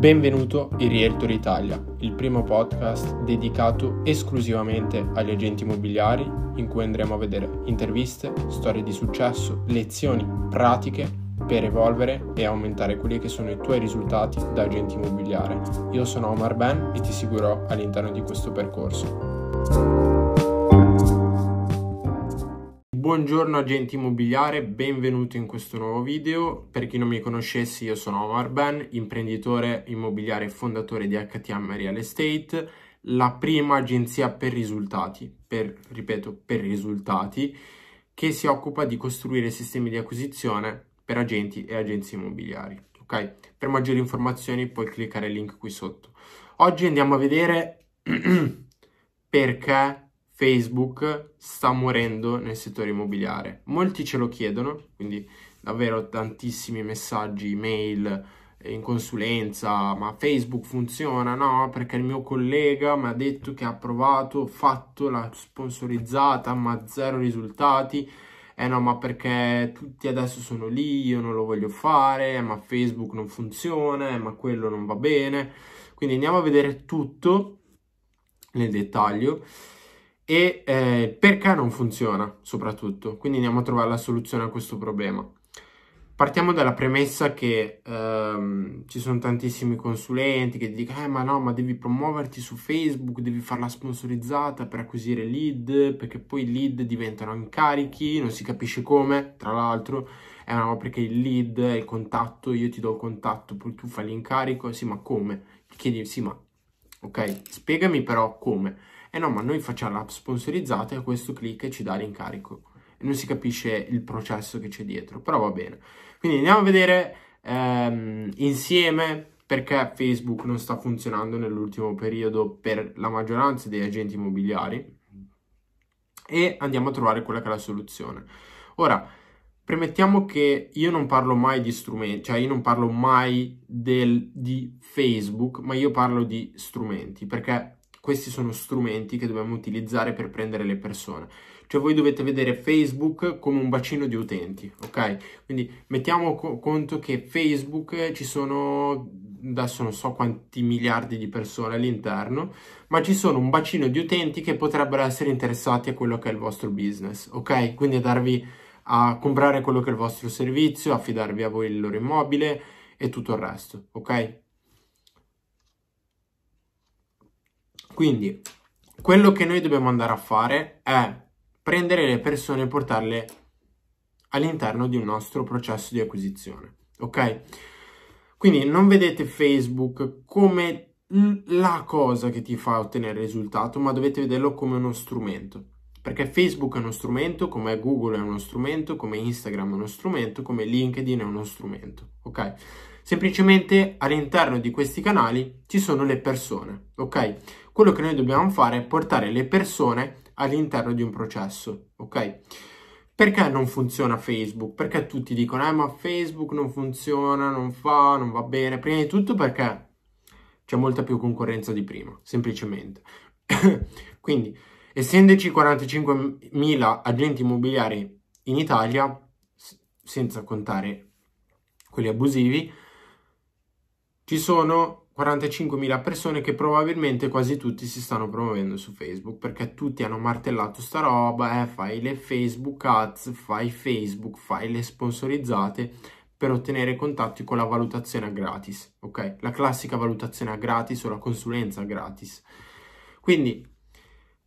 Benvenuto in Realtor Italia, il primo podcast dedicato esclusivamente agli agenti immobiliari in cui andremo a vedere interviste, storie di successo, lezioni pratiche per evolvere e aumentare quelli che sono i tuoi risultati da agente immobiliare. Io sono Omar Ben e ti seguirò all'interno di questo percorso. Buongiorno agente immobiliare, benvenuto in questo nuovo video. Per chi non mi conoscesse io sono Omar Ben, imprenditore immobiliare e fondatore di HTM Real Estate, la prima agenzia per risultati, per, ripeto, per risultati, che si occupa di costruire sistemi di acquisizione per agenti e agenzie immobiliari. Ok? Per maggiori informazioni puoi cliccare il link qui sotto. Oggi andiamo a vedere perché Facebook sta morendo nel settore immobiliare. Molti ce lo chiedono, quindi davvero tantissimi messaggi, mail in consulenza, ma Facebook funziona? No, perché il mio collega mi ha detto che ha provato, fatto la sponsorizzata, ma zero risultati. Eh no, ma perché tutti adesso sono lì, io non lo voglio fare, ma Facebook non funziona, ma quello non va bene. Quindi andiamo a vedere tutto nel dettaglio e eh, perché non funziona soprattutto. Quindi andiamo a trovare la soluzione a questo problema. Partiamo dalla premessa che ehm, ci sono tantissimi consulenti che ti dicono eh ma no ma devi promuoverti su Facebook, devi farla sponsorizzata per acquisire lead perché poi i lead diventano incarichi, non si capisce come, tra l'altro è una perché il lead è il contatto, io ti do il contatto, poi tu fai l'incarico, sì ma come? Chiedi sì ma ok, spiegami però come eh no, ma noi facciamo l'app sponsorizzata e questo clic ci dà l'incarico. E non si capisce il processo che c'è dietro, però va bene. Quindi andiamo a vedere ehm, insieme perché Facebook non sta funzionando nell'ultimo periodo per la maggioranza degli agenti immobiliari e andiamo a trovare quella che è la soluzione. Ora, premettiamo che io non parlo mai di strumenti, cioè io non parlo mai del, di Facebook, ma io parlo di strumenti, perché questi sono strumenti che dobbiamo utilizzare per prendere le persone. Cioè voi dovete vedere Facebook come un bacino di utenti, ok? Quindi mettiamo co- conto che Facebook ci sono adesso non so quanti miliardi di persone all'interno, ma ci sono un bacino di utenti che potrebbero essere interessati a quello che è il vostro business, ok? Quindi a darvi a comprare quello che è il vostro servizio, affidarvi a voi il loro immobile e tutto il resto, ok? Quindi, quello che noi dobbiamo andare a fare è prendere le persone e portarle all'interno di un nostro processo di acquisizione, ok? Quindi non vedete Facebook come la cosa che ti fa ottenere risultato, ma dovete vederlo come uno strumento. Perché Facebook è uno strumento, come Google è uno strumento, come Instagram è uno strumento, come LinkedIn è uno strumento, ok? Semplicemente all'interno di questi canali ci sono le persone, ok? Quello che noi dobbiamo fare è portare le persone all'interno di un processo, ok? Perché non funziona Facebook? Perché tutti dicono, eh ma Facebook non funziona, non fa, non va bene. Prima di tutto perché c'è molta più concorrenza di prima, semplicemente. Quindi, essendoci 45.000 agenti immobiliari in Italia, senza contare quelli abusivi, ci sono 45.000 persone che probabilmente quasi tutti si stanno promuovendo su Facebook perché tutti hanno martellato sta roba, eh, fai le Facebook ads, fai Facebook, fai le sponsorizzate per ottenere contatti con la valutazione a gratis, ok? La classica valutazione a gratis o la consulenza a gratis. Quindi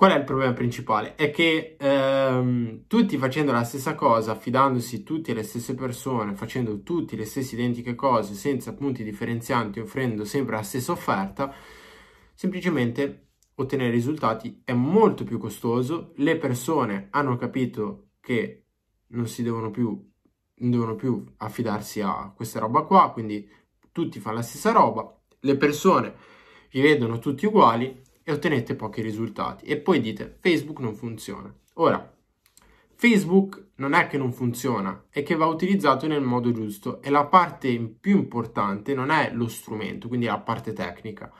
Qual è il problema principale? È che ehm, tutti facendo la stessa cosa, affidandosi tutti alle stesse persone, facendo tutti le stesse identiche cose, senza punti differenzianti, offrendo sempre la stessa offerta, semplicemente ottenere risultati è molto più costoso. Le persone hanno capito che non si devono più, non devono più affidarsi a questa roba qua, quindi tutti fanno la stessa roba, le persone vi vedono tutti uguali e ottenete pochi risultati. E poi dite Facebook non funziona. Ora, Facebook non è che non funziona, è che va utilizzato nel modo giusto e la parte più importante non è lo strumento, quindi la parte tecnica,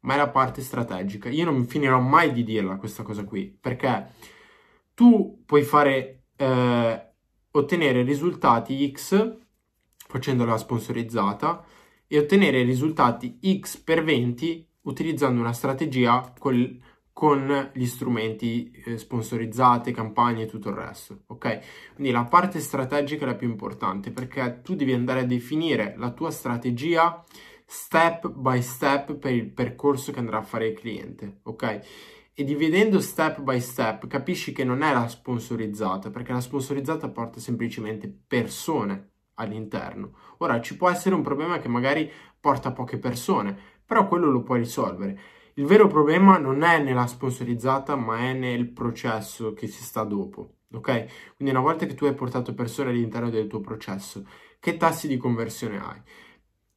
ma è la parte strategica. Io non finirò mai di dirla questa cosa qui, perché tu puoi fare eh, ottenere risultati X facendo la sponsorizzata e ottenere risultati X per 20 utilizzando una strategia col, con gli strumenti eh, sponsorizzati, campagne e tutto il resto, ok? Quindi la parte strategica è la più importante perché tu devi andare a definire la tua strategia step by step per il percorso che andrà a fare il cliente, ok? E dividendo step by step capisci che non è la sponsorizzata, perché la sponsorizzata porta semplicemente persone all'interno. Ora ci può essere un problema che magari porta poche persone, però quello lo puoi risolvere. Il vero problema non è nella sponsorizzata, ma è nel processo che si sta dopo. Ok? Quindi una volta che tu hai portato persone all'interno del tuo processo, che tassi di conversione hai?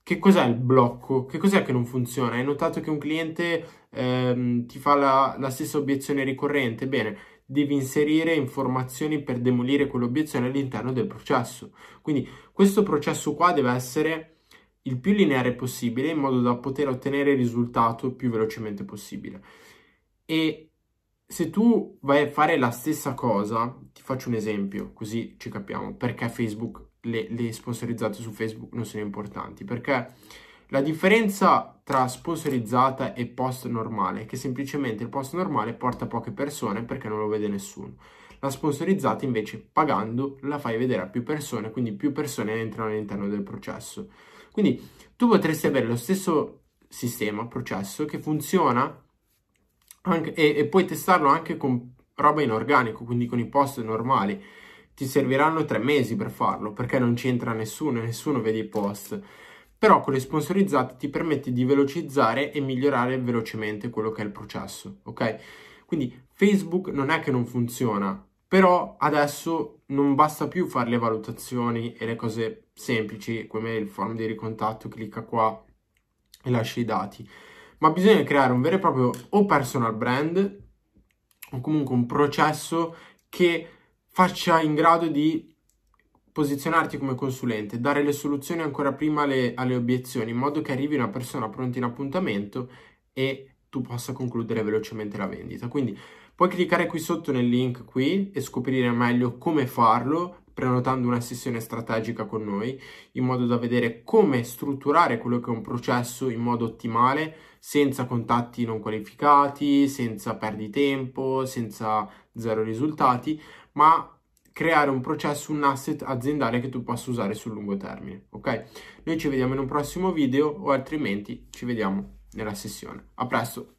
Che cos'è il blocco? Che cos'è che non funziona? Hai notato che un cliente ehm, ti fa la, la stessa obiezione ricorrente? Bene, devi inserire informazioni per demolire quell'obiezione all'interno del processo. Quindi questo processo qua deve essere il più lineare possibile in modo da poter ottenere il risultato più velocemente possibile. E se tu vai a fare la stessa cosa, ti faccio un esempio, così ci capiamo perché Facebook le, le sponsorizzate su Facebook non sono importanti perché la differenza tra sponsorizzata e post normale è che semplicemente il post normale porta poche persone perché non lo vede nessuno. La sponsorizzata invece pagando la fai vedere a più persone, quindi più persone entrano all'interno del processo. Quindi tu potresti avere lo stesso sistema, processo che funziona anche, e, e puoi testarlo anche con roba in organico, quindi con i post normali ti serviranno tre mesi per farlo perché non c'entra nessuno, nessuno vede i post. Però con le sponsorizzate ti permette di velocizzare e migliorare velocemente quello che è il processo, ok? Quindi Facebook non è che non funziona, però adesso non basta più fare le valutazioni e le cose semplici come il form di ricontatto, clicca qua e lascia i dati, ma bisogna creare un vero e proprio o personal brand o comunque un processo che faccia in grado di posizionarti come consulente, dare le soluzioni ancora prima alle, alle obiezioni, in modo che arrivi una persona pronta in appuntamento e tu possa concludere velocemente la vendita. Quindi puoi cliccare qui sotto nel link qui e scoprire meglio come farlo prenotando una sessione strategica con noi in modo da vedere come strutturare quello che è un processo in modo ottimale senza contatti non qualificati, senza perdi tempo, senza zero risultati, ma creare un processo, un asset aziendale che tu possa usare sul lungo termine, ok? Noi ci vediamo in un prossimo video o altrimenti ci vediamo nella sessione. A presto!